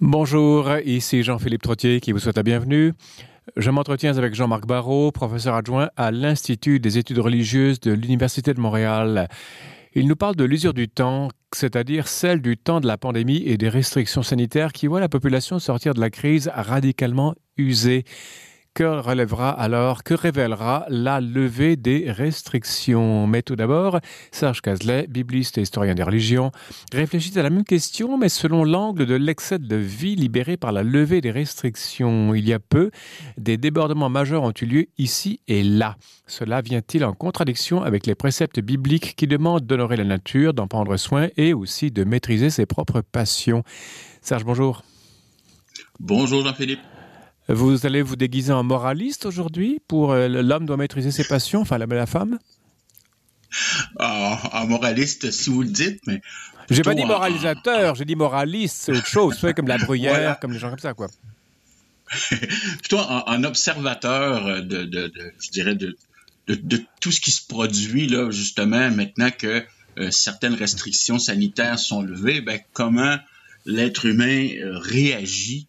Bonjour, ici Jean-Philippe Trottier qui vous souhaite la bienvenue. Je m'entretiens avec Jean-Marc Barrault, professeur adjoint à l'Institut des études religieuses de l'Université de Montréal. Il nous parle de l'usure du temps, c'est-à-dire celle du temps de la pandémie et des restrictions sanitaires qui voient la population sortir de la crise radicalement usée. Que relèvera alors, que révélera la levée des restrictions Mais tout d'abord, Serge Cazelet, bibliste et historien des religions, réfléchit à la même question, mais selon l'angle de l'excès de vie libéré par la levée des restrictions. Il y a peu, des débordements majeurs ont eu lieu ici et là. Cela vient-il en contradiction avec les préceptes bibliques qui demandent d'honorer la nature, d'en prendre soin et aussi de maîtriser ses propres passions? Serge, bonjour. Bonjour Jean-Philippe. Vous allez vous déguiser en moraliste aujourd'hui pour euh, l'homme doit maîtriser ses passions, enfin la, la femme? Ah, Un moraliste, si vous le dites, mais. J'ai pas dit moralisateur, j'ai dit moraliste, c'est autre chose. Soit comme la bruyère, voilà. comme les gens comme ça, quoi. plutôt en, en, observateur de, de, de, je dirais, de, tout ce qui se produit, là, justement, maintenant que euh, certaines restrictions sanitaires sont levées, ben, comment l'être humain euh, réagit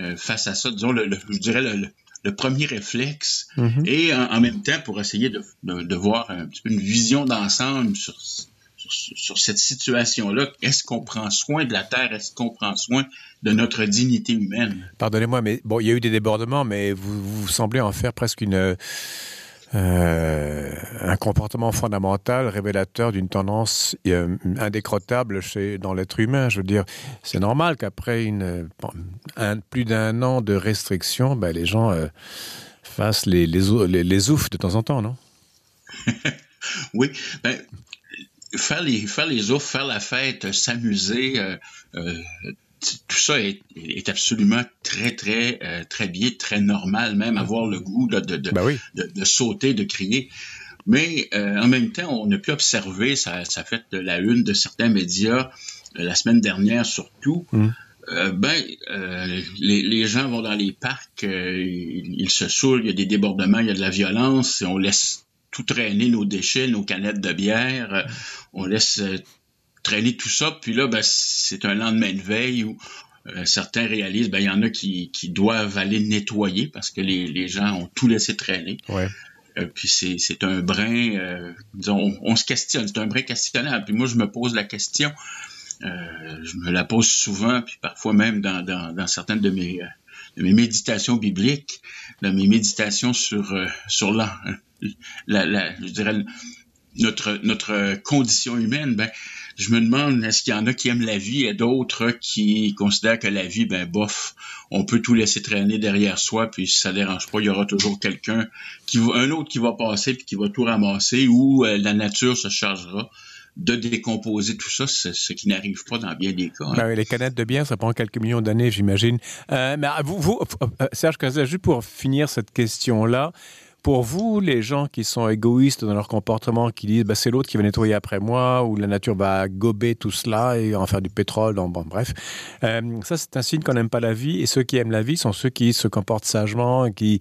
euh, face à ça, disons, le, le, je dirais le, le, premier réflexe, mm -hmm. et en, en, même temps pour essayer de, de, de, voir un petit peu une vision d'ensemble sur, sur, sur, cette situation-là. Est-ce qu'on prend soin de la Terre? Est-ce qu'on prend soin de notre dignité humaine? Pardonnez-moi, mais bon, il y a eu des débordements, mais vous, vous semblez en faire presque une euh, un comportement fondamental révélateur d'une tendance euh, indécrottable chez, dans l'être humain. Je veux dire, c'est normal qu'après plus d'un an de restrictions, ben, les gens euh, fassent les, les, les, de temps en temps, non? Oui. Ben, faire, les, faire les faire la fête, s'amuser, euh, tout ça est, est, absolument très, très, euh, très bien, très normal, même avoir le goût là, de, de, ben oui. de, de, sauter, de crier. Mais euh, en même temps, on a pu observer, ça, ça fait de la une de certains médias euh, la semaine dernière surtout, mm. euh, ben, les, les, gens vont dans les parcs, ils, ils se saoulent, il y a des débordements, il y a de la violence, et on laisse tout traîner nos déchets, nos canettes de bière, on laisse traîner tout ça. Puis là, ben, c'est un lendemain de veille où euh, certains réalisent, ben, il y en a qui, qui doivent aller nettoyer parce que les, les gens ont tout laissé traîner. Ouais. Euh, puis c'est un brin, euh, disons, on, on, se questionne, c'est un brin questionnable. Puis moi, je me pose la question, je me la pose souvent, puis parfois même dans, dans, dans certaines de mes, de mes méditations bibliques, dans mes méditations sur, sur la, la, la, je dirais, notre, notre condition humaine, ben, je me demande, est-ce qu'il y en a qui aiment la vie et d'autres qui considèrent que la vie, ben bof, on peut tout laisser traîner derrière soi, puis si ça dérange pas, il y aura toujours quelqu'un, qui un autre qui va passer puis qui va tout ramasser, ou euh, la nature se chargera de décomposer tout ça, ce qui n'arrive pas dans bien des cas. Hein. Ben, les canettes de bière, ça prend quelques millions d'années, j'imagine. Euh, mais vous, vous euh, Serge Cazet, juste pour finir cette question-là, pour vous, les gens qui sont égoïstes dans leur comportement, qui disent bah, c'est l'autre qui va nettoyer après moi, ou la nature va gober tout cela et en faire du pétrole, bref, euh, ça c'est un signe qu'on n'aime pas la vie. Et ceux qui aiment la vie sont ceux qui se comportent sagement, qui,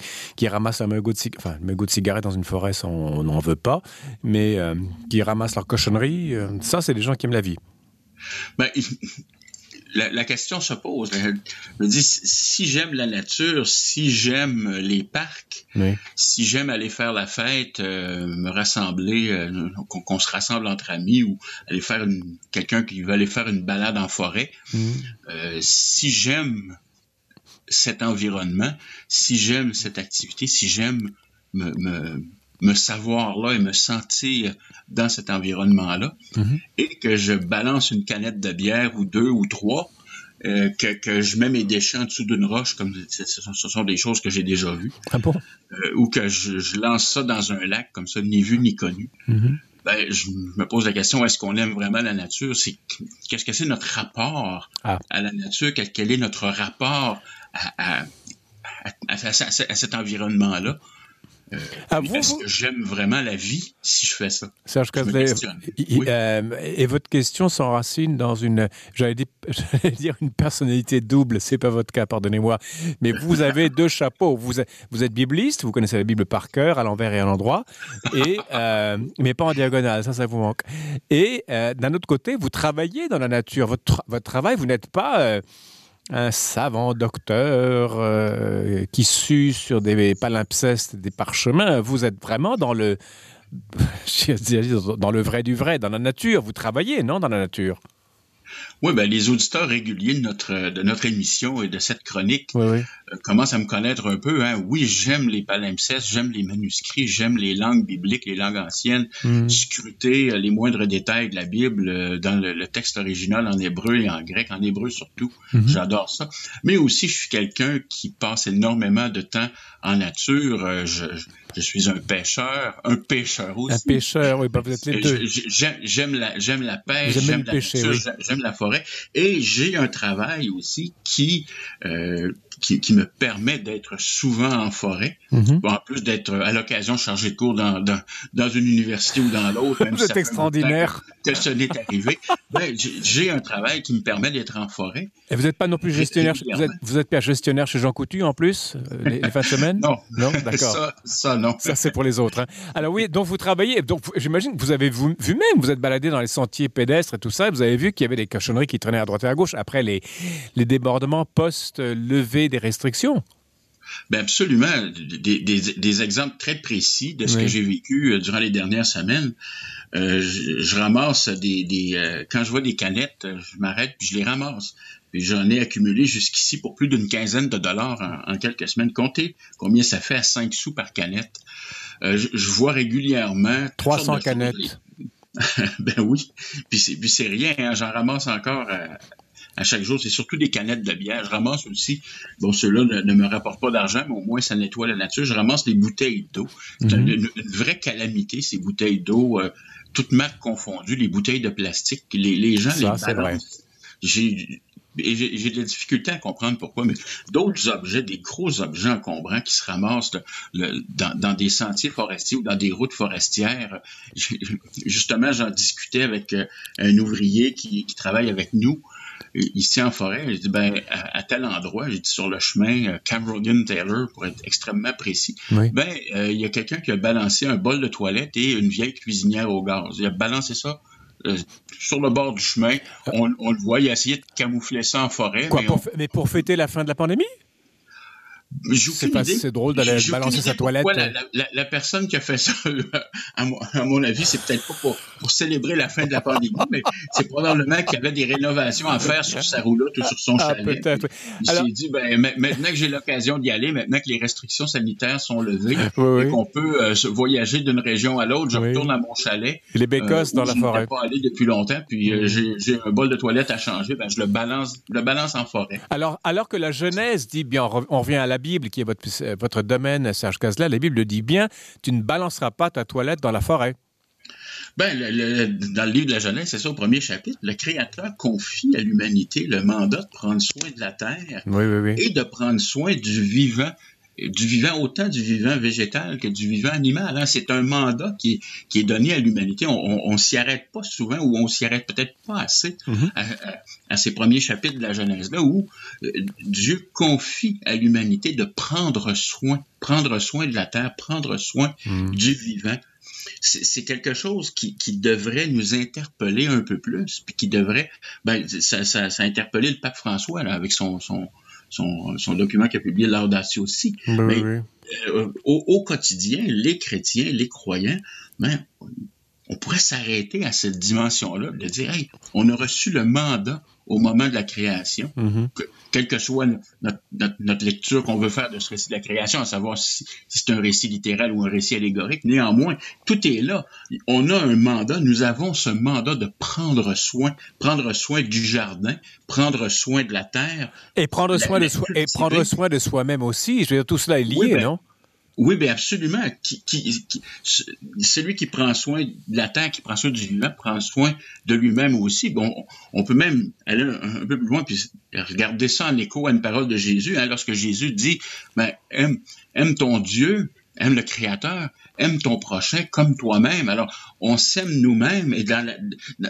ramassent un mégot de, cigarette dans une forêt, ça, on n'en veut pas, mais euh, qui ramassent leur cochonnerie. Euh, ça, c'est des gens qui aiment la vie. Ben, la, la, question se pose. Je me dis, si j'aime la nature, si j'aime les parcs, oui. si j'aime aller faire la fête, euh, me rassembler, euh, qu'on qu se rassemble entre amis ou aller faire quelqu'un qui veut aller faire une balade en forêt, mm. euh, si j'aime cet environnement, si j'aime cette activité, si j'aime me, me me savoir là et me sentir dans cet environnement-là, mm -hmm. et que je balance une canette de bière ou deux ou trois, euh, que, que je mets mes déchets en dessous d'une roche, comme ce sont, ce sont des choses que j'ai déjà vues, ah bon? euh, ou que je, je, lance ça dans un lac, comme ça, ni vu ni connu. Mm -hmm. Ben, je me pose la question, est-ce qu'on aime vraiment la nature? C'est Qu'est-ce que c'est notre rapport ah. à la nature? Quel, quel, est notre rapport à, à, à, à cet environnement-là? Euh, ah, vous, est-ce que j'aime vraiment la vie si je fais ça? Serge Cazelet, oui. euh, et votre question s'enracine dans une, j'allais dire, dire, une personnalité double, c'est pas votre cas, pardonnez-moi, mais vous avez deux chapeaux. Vous êtes, vous êtes bibliste, vous connaissez la Bible par cœur, à l'envers et à l'endroit, et, euh, mais pas en diagonale, ça, ça vous manque. Et euh, d'un autre côté, vous travaillez dans la nature. Votre, votre travail, vous n'êtes pas un savant docteur euh, qui sue sur des palimpsestes, des parchemins. Vous êtes vraiment dans le, dans le vrai du vrai, dans la nature. Vous travaillez, non, dans la nature? Oui, ben, les auditeurs réguliers de notre, de notre émission et de cette chronique oui, oui. Euh, commencent à me connaître un peu. Hein. Oui, j'aime les palimpsestes, j'aime les manuscrits, j'aime les langues bibliques, les langues anciennes, mm. scruter euh, les moindres détails de la Bible euh, dans le, le, texte original en hébreu et en grec, en hébreu surtout. Mm -hmm. J'adore ça. Mais aussi, je suis quelqu'un qui passe énormément de temps en nature. Je, je suis un pêcheur, un pêcheur aussi. Un pêcheur, oui, ben vous êtes les deux. J'aime la, la pêche, j'aime la oui. j'aime la forêt. Et j'ai un travail aussi qui, euh, qui, qui, me permet d'être souvent en forêt, mm -hmm. en plus d'être à l'occasion chargé de cours dans, dans, dans une université ou dans l'autre. Vous êtes extraordinaire. Que, que ce n'est arrivé. ben, j'ai un travail qui me permet d'être en forêt. Et vous n'êtes pas non plus gestionnaire, vous êtes, vous êtes pas gestionnaire chez Jean Coutu en plus, les, les fins de semaine? Non. Non, d'accord. Ça, ça, non. Ça, c'est pour les autres. Hein. Alors oui, donc vous travaillez, donc j'imagine que vous avez vu, vu même, vous êtes baladé dans les sentiers pédestres et tout ça, et vous avez vu qu'il y avait des cochonneries qui traînaient à droite et à gauche après les, les débordements post-levée des restrictions. Ben absolument. Des, des, des, exemples très précis de ce oui. que j'ai vécu euh, durant les dernières semaines. Euh, je, je, ramasse des, des euh, quand je vois des canettes, je m'arrête puis je les ramasse. Puis j'en ai accumulé jusqu'ici pour plus d'une quinzaine de dollars en, en, quelques semaines. Comptez combien ça fait à 5 sous par canette. Euh, je, je, vois régulièrement 300 canettes. ben oui. Puis c'est puis c'est rien. Hein? J'en ramasse encore. À, à chaque jour. C'est surtout des canettes de bière. Je ramasse aussi, bon, ceux-là ne, ne, me rapportent pas d'argent, mais au moins ça nettoie la nature. Je ramasse des bouteilles d'eau. C'est -hmm. une, une, vraie calamité, ces bouteilles d'eau, euh, toutes marques confondues, les bouteilles de plastique. Les, les gens ça, les balancent. J'ai j'ai de la difficulté à comprendre pourquoi, mais d'autres objets, des gros objets encombrants qui se ramassent le, dans, dans, des sentiers forestiers ou dans des routes forestières. Justement, j'en discutais avec euh, un ouvrier qui, qui travaille avec nous ici en forêt. J'ai dit, ben, à, à, tel endroit, j'ai dit sur le chemin euh, Cameron Taylor, pour être extrêmement précis, oui. ben, euh, il y a quelqu'un qui a balancé un bol de toilette et une vieille cuisinière au gaz. Il a balancé ça euh, sur le bord du chemin. On, on, le voit, il a essayé de camoufler ça en forêt. Quoi, mais, pour, on... mais pour fêter la fin de la pandémie? C'est drôle d'aller balancer sa toilette. La, la, la, personne qui a fait ça, à mon, à mon avis, c'est peut-être pas pour, pour, célébrer la fin de la pandémie, mais c'est probablement qu'il y avait des rénovations à faire sur sa roulotte ou sur son ah, chalet. Peut-être. Il s'est dit, ben, maintenant que j'ai l'occasion d'y aller, maintenant que les restrictions sanitaires sont levées oui, et qu'on peut euh, voyager d'une région à l'autre, je oui. retourne à mon chalet. Les bécosses euh, dans la forêt. Je pas allé depuis longtemps, puis euh, j'ai un bol de toilette à changer, ben, je le balance, le balance en forêt. Alors, alors que la Genèse dit, bien, on revient à la Bible, qui est votre votre domaine, Serge Casla, la Bible dit bien, tu ne balanceras pas ta toilette dans la forêt. Ben, le, le, dans le livre de la Genèse, c'est ça au premier chapitre, le Créateur confie à l'humanité le mandat de prendre soin de la terre oui, oui, oui. et de prendre soin du vivant du vivant, autant du vivant végétal que du vivant animal. Hein. C'est un mandat qui est, qui est donné à l'humanité. On, on s'y arrête pas souvent ou on s'y arrête peut-être pas assez mm -hmm. à, à, à, ces premiers chapitres de la Genèse là où euh, Dieu confie à l'humanité de prendre soin, prendre soin de la terre, prendre soin Mm. -hmm. du vivant. C'est quelque chose qui, qui, devrait nous interpeller un peu plus, puis qui devrait, ben, ça, ça, ça a interpellé le pape François là, avec son, son, son, son document a publié, l'Audacio aussi. Ben, Mais, oui. euh, au, au, quotidien, les chrétiens, les croyants, ben, on pourrait s'arrêter à cette dimension-là, de dire, hey, on a reçu le mandat au moment de la création, mm -hmm. que, quelle que soit notre, notre, notre lecture qu'on veut faire de ce récit de la création, à savoir si, si c'est un récit littéral ou un récit allégorique, néanmoins, tout est là. On a un mandat, nous avons ce mandat de prendre soin, prendre soin du jardin, prendre soin de la terre. Et prendre soin, de, soi, et prendre soin de soi-même aussi. Je veux dire, tout cela est lié, oui, ben, non? Oui, bien absolument. Celui qui prend soin de la terre, qui prend soin du vivant, prend soin de lui-même aussi. Bon, on peut même aller un, peu plus loin puis regarder ça en écho à une parole de Jésus. Hein, lorsque Jésus dit, ben, aime, ton Dieu, aime le Créateur, aime ton prochain comme toi-même. Alors, on s'aime nous-mêmes et dans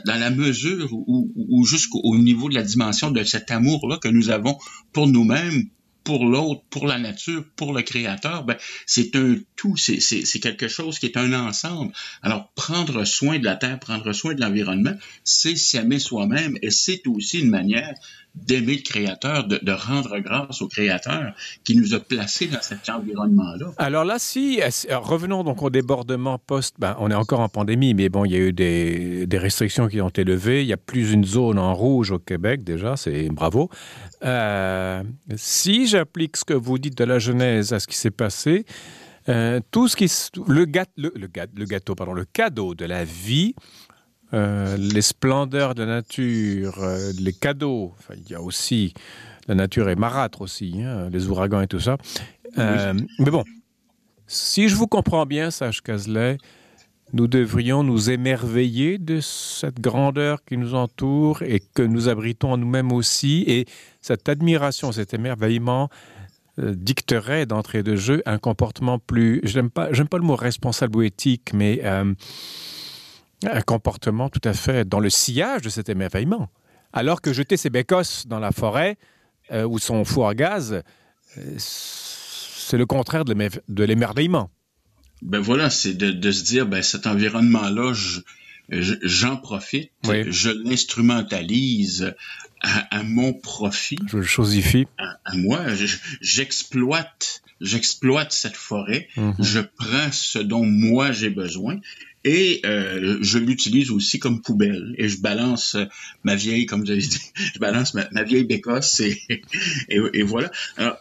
la, mesure où jusqu'au niveau de la dimension de cet amour-là que nous avons pour nous-mêmes, pour l'autre, pour la nature, pour le créateur, ben, c'est un tout, c'est quelque chose qui est un ensemble. Alors, prendre soin de la terre, prendre soin de l'environnement, c'est s'aimer soi-même et c'est aussi une manière d'aimer le Créateur, de, rendre grâce au Créateur qui nous a placés dans cet environnement-là. Alors là, si, revenons donc au débordement post, ben, on est encore en pandémie, mais bon, il y a eu des, des restrictions qui ont été levées, il y a plus une zone en rouge au Québec déjà, c'est bravo. Euh, si j'applique ce que vous dites de la Genèse à ce qui s'est passé, euh, tout ce qui le, gâte, le, le, le gâteau pardon le cadeau de la vie euh, les splendeurs de la nature, euh, les cadeaux. Enfin, il y a aussi la nature est marâtre aussi, hein, les ouragans et tout ça. Oui. Mais bon, si je vous comprends bien, sage Cazelet, nous devrions nous émerveiller de cette grandeur qui nous entoure et que nous abritons en nous-mêmes aussi. Et cette admiration, cet émerveillement euh, dicterait d'entrée de jeu un comportement plus, je n'aime pas, pas le mot responsable ou éthique, mais euh, un comportement tout à fait dans le sillage de cet émerveillement. Alors que jeter ses bécosses dans la forêt euh, ou son four à gaz, c'est le contraire de l'émerveillement. Ben voilà, c'est de, de se dire ben cet environnement-là, j'en profite, oui. je l'instrumentalise à, à mon profit. Je le chosifie. À, à moi, j'exploite, j'exploite cette forêt, mm -hmm. je prends ce dont moi j'ai besoin et euh, je l'utilise aussi comme poubelle et je balance ma vieille comme vous avez dit je balance ma, ma vieille bécosse et, et, et voilà alors,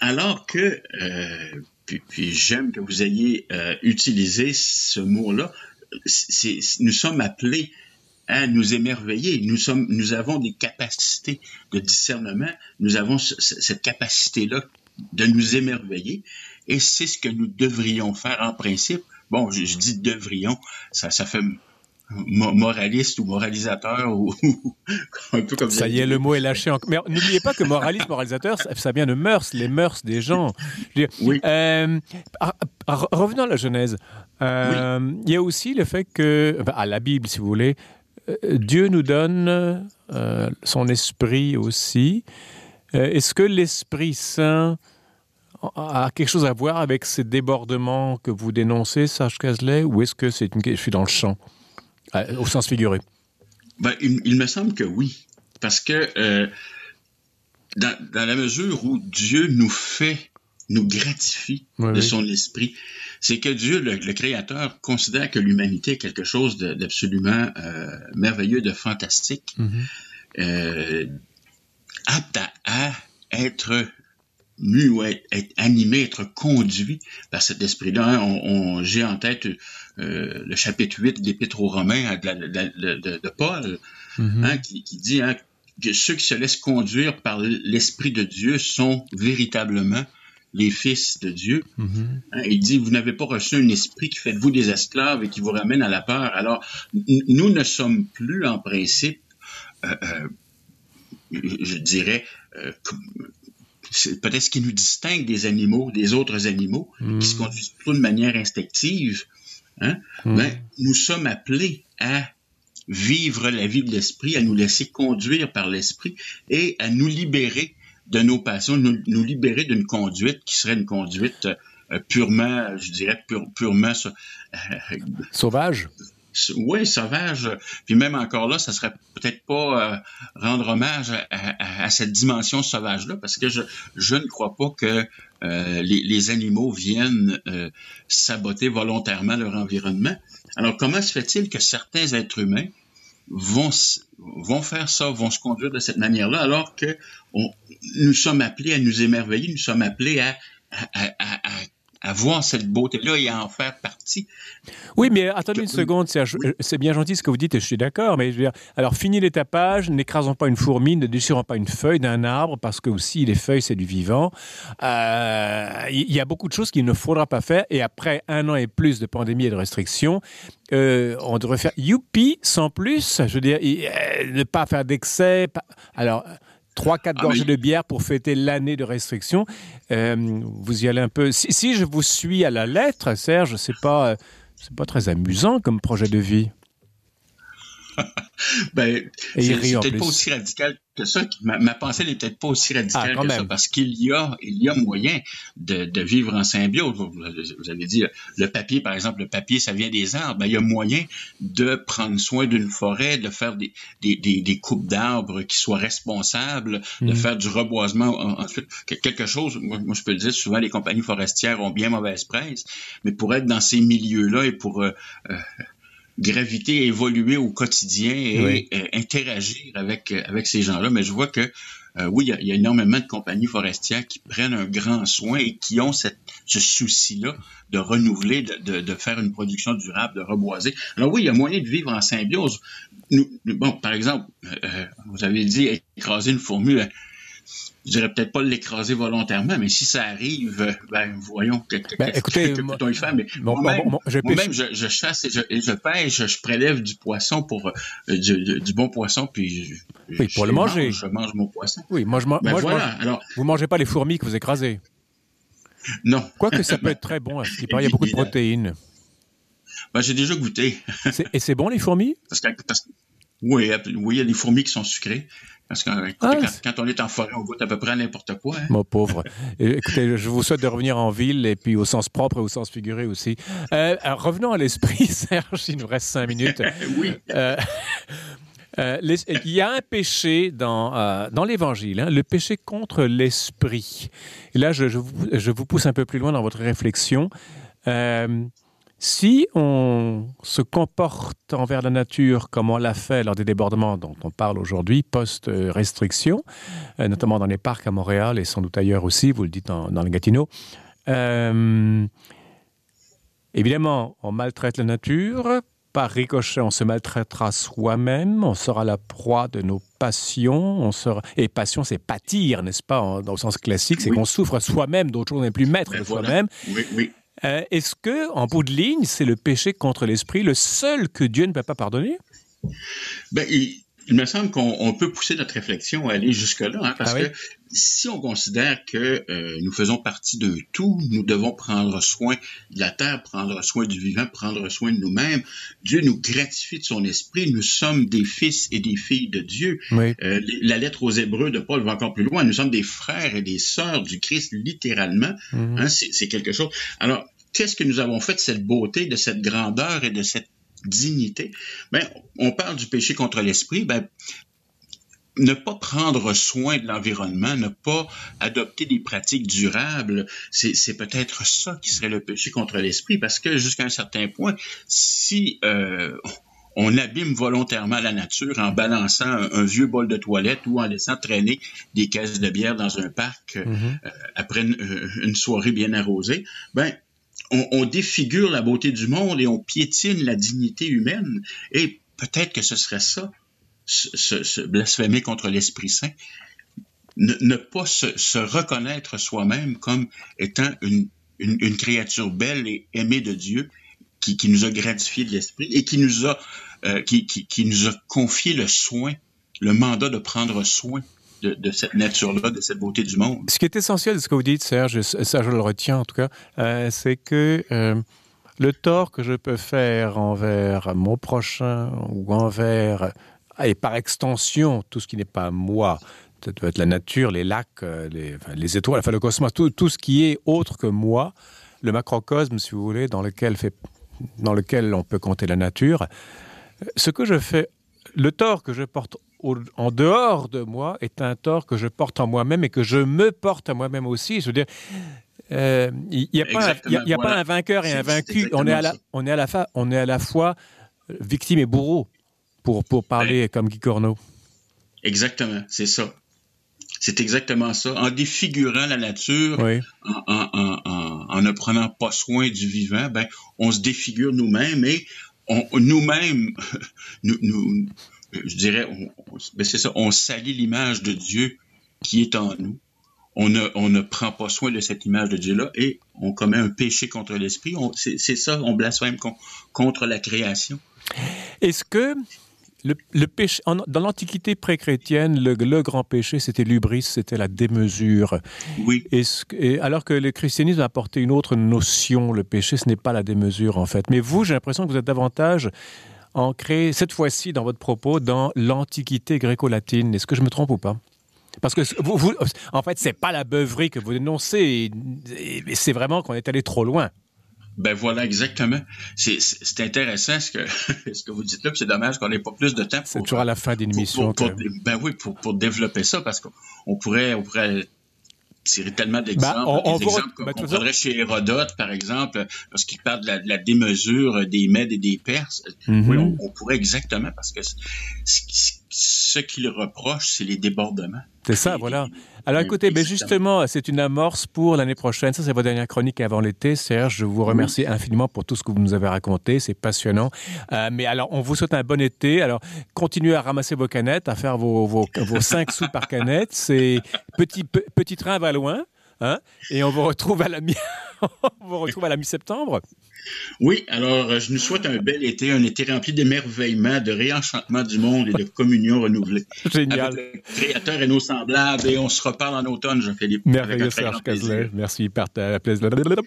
alors que euh, puis, j'aime que vous ayez euh, utilisé ce mot là c'est nous sommes appelés à nous émerveiller. Nous sommes nous avons des capacités de discernement. Nous avons ce, cette capacité là de nous émerveiller. Et c'est ce que nous devrions faire en principe. Bon, je, je dis devrions, ça, ça fait moraliste ou moralisateur ou un peu comme ça y est le mot est lâché en... mais n'oubliez pas que moraliste moralisateur ça, vient de mœurs les mœurs des gens dire, oui. euh, revenons à la genèse euh, oui. il y a aussi le fait que à la bible si vous voulez euh, dieu nous donne euh, son esprit aussi euh, est ce que l'esprit saint a quelque chose à voir avec ces débordements que vous dénoncez, Sage Cazelet, ou est-ce que c'est une... je suis dans le champ, euh, au sens figuré ben, il, il me semble que oui, parce que euh, dans, dans la mesure où Dieu nous fait, nous gratifie oui, de oui. son esprit, c'est que Dieu, le, le Créateur, considère que l'humanité est quelque chose d'absolument euh, merveilleux, de fantastique, mm -hmm. euh, apte à, à être mu ou être, être animé, être conduit par cet esprit-là. J'ai en tête euh, le chapitre 8 d'Épître aux Romains de, de, de, de, de Paul, mm -hmm. hein, qui, qui dit hein, que ceux qui se laissent conduire par l'Esprit de Dieu sont véritablement les fils de Dieu. Mm -hmm. hein, il dit, vous n'avez pas reçu un esprit qui fait de vous des esclaves et qui vous ramène à la peur. Alors, nous ne sommes plus en principe, euh, euh, je dirais, euh, c'est peut-être ce qui nous distingue des animaux, des autres animaux, mmh. qui se conduisent plutôt de manière instinctive, hein? mmh. ben, nous sommes appelés à vivre la vie de l'esprit, à nous laisser conduire par l'esprit et à nous libérer de nos passions, nous, nous libérer d'une conduite qui serait une conduite euh, purement, je dirais, pure, purement euh, sauvage? Oui, sauvage. Puis même encore là, ça serait peut-être pas euh, rendre hommage à, à, à cette dimension sauvage-là, parce que je, je ne crois pas que euh, les, les animaux viennent euh, saboter volontairement leur environnement. Alors, comment se fait-il que certains êtres humains vont, vont faire ça, vont se conduire de cette manière-là, alors que on, nous sommes appelés à nous émerveiller, nous sommes appelés à, à, à, voir cette beauté-là et à en faire partie. Oui, mais attendez une seconde. Oui. C'est bien gentil ce que vous dites et je suis d'accord, mais je veux dire, alors fini les tapages, n'écrasons pas une fourmi, ne déchirons pas une feuille d'un arbre, parce que aussi les feuilles, c'est du vivant. Euh, il y a beaucoup de choses qu'il ne faudra pas faire et après un an et plus de pandémie et de restrictions, euh, on devrait faire youpi sans plus, je veux dire, euh, ne pas faire d'excès. Alors, 3-4 ah, gorgées de bière pour fêter l'année de restriction. Euh, vous y allez un peu. Si, si je vous suis à la lettre, Serge, c'est pas, c'est pas très amusant comme projet de vie. ben, c'est peut-être pas aussi radical que ça. Ma, ma pensée n'est peut-être pas aussi radicale ah, que ça, parce qu'il y a, il y a moyen de, de vivre en symbiose. Vous, vous, avez dit le papier, par exemple, le papier, ça vient des arbres. Ben, il y a moyen de prendre soin d'une forêt, de faire des, des, des, des coupes d'arbres qui soient responsables, de mm. faire du reboisement ensuite. Quelque chose, moi, moi, je peux le dire, souvent les compagnies forestières ont bien mauvaise presse, mais pour être dans ces milieux-là et pour euh, euh, graviter, évoluer au quotidien et euh, interagir avec, euh, avec ces gens-là. Mais je vois que euh, oui, il y, a, énormément de compagnies forestières qui prennent un grand soin et qui ont cette, ce souci-là de renouveler, de, de, de, faire une production durable, de reboiser. Alors oui, il y a moyen de vivre en symbiose. Nous, bon, par exemple, vous avez dit écraser une formule je dirais peut-être pas l'écraser volontairement, mais si ça arrive, ben voyons, que, ben, écoutez, que peut-on y faire? Mais moi-même, je, je, je, chasse et je, et je pêche, je prélève du poisson pour euh, du, du, bon poisson, puis oui, pour le manger. Mange, je mange mon poisson. Oui, moi je, ben, moi, voilà. je mange. Alors, vous mangez pas les fourmis que vous écrasez. Non. Quoique ça peut être très bon, il paraît, il y a beaucoup de protéines. Ben, j'ai déjà goûté. et c'est bon les fourmis? Parce que, parce, oui, oui, il y a des fourmis qui sont sucrées. Parce que ah, quand, on est en forêt, on goûte à peu près n'importe quoi. Hein? Mon pauvre. Écoutez, je vous souhaite de revenir en ville et puis au sens propre et au sens figuré aussi. Euh, revenons à l'esprit, Serge, il nous reste cinq minutes. oui. Euh, euh, il y a un péché dans, euh, dans l'Évangile, hein, le péché contre l'esprit. Et là, je, je, vous, je, vous, pousse un peu plus loin dans votre réflexion. Euh, si on se comporte envers la nature comme on l'a fait lors des débordements dont on parle aujourd'hui, post-restriction, euh, notamment dans les parcs à Montréal et sans doute ailleurs aussi, vous le dites dans, dans le Gatineau, euh, évidemment, on maltraite la nature, par ricochet, on se maltraitera soi-même, on sera la proie de nos passions, on sera... et passion, c'est pâtir, n'est-ce pas, en, dans le sens classique, c'est oui. qu'on souffre soi-même, d'autres choses n'est plus maître de voilà. soi-même. Oui, oui. Euh, Est-ce que, en bout de ligne, c'est le péché contre l'esprit, le seul que Dieu ne peut pas pardonner? Ben, il, il me semble qu'on peut pousser notre réflexion à aller jusque-là, hein, parce ah oui? que si on considère que euh, nous faisons partie d'un tout, nous devons prendre soin de la terre, prendre soin du vivant, prendre soin de nous-mêmes. Dieu nous gratifie de son esprit. Nous sommes des fils et des filles de Dieu. Oui. Euh, la lettre aux Hébreux de Paul va encore plus loin. Nous sommes des frères et des sœurs du Christ, littéralement. Mm -hmm. hein, C'est quelque chose. Alors, qu'est-ce que nous avons fait de cette beauté, de cette grandeur et de cette dignité? Ben, on parle du péché contre l'esprit. Ben, ne pas prendre soin de l'environnement, ne pas adopter des pratiques durables, c'est peut-être ça qui serait le péché contre l'esprit, parce que jusqu'à un certain point, si euh, on abîme volontairement la nature en balançant un, un, vieux bol de toilette ou en laissant traîner des caisses de bière dans un parc mm -hmm. euh, après une, une, soirée bien arrosée, ben on, on défigure la beauté du monde et on piétine la dignité humaine. Et peut-être que ce serait ça se, se blasphémer contre l'Esprit Saint, ne, ne pas se, se reconnaître soi-même comme étant une, une, une, créature belle et aimée de Dieu qui, qui nous a gratifié de l'esprit et qui nous a euh, qui, qui, qui, nous a confié le soin, le mandat de prendre soin de, cette nature-là, de cette beauté du monde. Ce qui est essentiel de ce que vous dites, Serge, ça je le retiens en tout cas, euh, c'est que euh, le tort que je peux faire envers mon prochain ou envers et par extension tout ce qui n'est pas moi ça doit être la nature les lacs euh, les étoiles enfin, le cosmos tout, tout ce qui est autre que moi le macrocosme si vous voulez dans lequel fait dans lequel on peut compter la nature ce que je fais le tort que je porte au, en dehors de moi est un tort que je porte en moi-même et que je me porte à moi-même aussi je veux dire il euh, n'y a, pas, y a, y a voilà. pas un vainqueur et un vaincu on est, à la, on, est à la fa, on est à la fois victime et bourreau pour, pour parler ouais. comme Guy Corneau. Exactement, c'est ça. C'est exactement ça. En défigurant la nature, oui. en, en, en, en, ne prenant pas soin du vivant, ben, on se défigure nous-mêmes et nous-mêmes, nous, je dirais, ben c'est ça, on salit l'image de Dieu qui est en nous. On ne prend pas soin de cette image de Dieu-là et on commet un péché contre l'esprit. C'est ça, on blasphème contre la création. Est-ce que le, le péché, en, dans l'Antiquité pré-chrétienne, le, le grand péché, c'était l'ubris, c'était la démesure. Oui. Et, et alors que le christianisme a apporté une autre notion, le péché, ce n'est pas la démesure en fait. Mais vous, j'ai l'impression que vous êtes davantage ancré cette fois-ci dans votre propos dans l'Antiquité gréco-latine. Est-ce que je me trompe ou pas? Parce que vous, vous, en fait, c'est pas la beuverie que vous dénoncez, c'est vraiment qu'on est allé trop loin. Ben voilà, exactement. C'est intéressant ce que, ce que vous dites là, c'est dommage qu'on n'ait pas plus de temps. C'est toujours à la fin d'une émission. ben oui, pour, pour développer ça, parce qu'on pourrait, on pourrait tirer tellement ben, d'exemples. Ben, on, ben, on, chez Hérodote, par exemple, parce qu'il parle de la, de la, démesure des Mèdes et des Perses. Mm-hmm. Oui, on, on, pourrait exactement, parce que ce qu'il reproche, c'est les débordements. C'est ça, voilà. Alors écoutez, ben justement, c'est une amorce pour l'année prochaine. Ça, c'est votre dernière chronique avant l'été. Serge, je vous remercie infiniment pour tout ce que vous nous avez raconté. C'est passionnant. Euh, mais alors, on vous souhaite un bon été. Alors, continuez à ramasser vos canettes, à faire vos, vos, vos 5 sous par canette. C'est petit, petit train va loin. Hein? Et on vous retrouve à la mi on vous retrouve à la mi-septembre? Oui, alors euh, je nous souhaite un bel été, un été rempli d'émerveillement, de réenchantement du monde et de communion renouvelée. Génial. Avec le créateur et nos semblables, et on se reparle en automne, Jean-Philippe. Merveilleux, Serge Cazelet. Merci.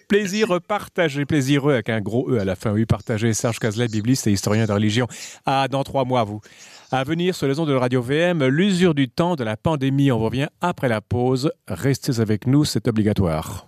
Plaisir partagé, plaisireux avec un gros E à la fin. Oui, partagé. Serge Cazelet, bibliste et historien de religion. Ah, dans trois mois, vous. À venir sur les ondes de Radio VM, l'usure du temps de la pandémie. On revient après la pause. Restez avec nous, c'est obligatoire.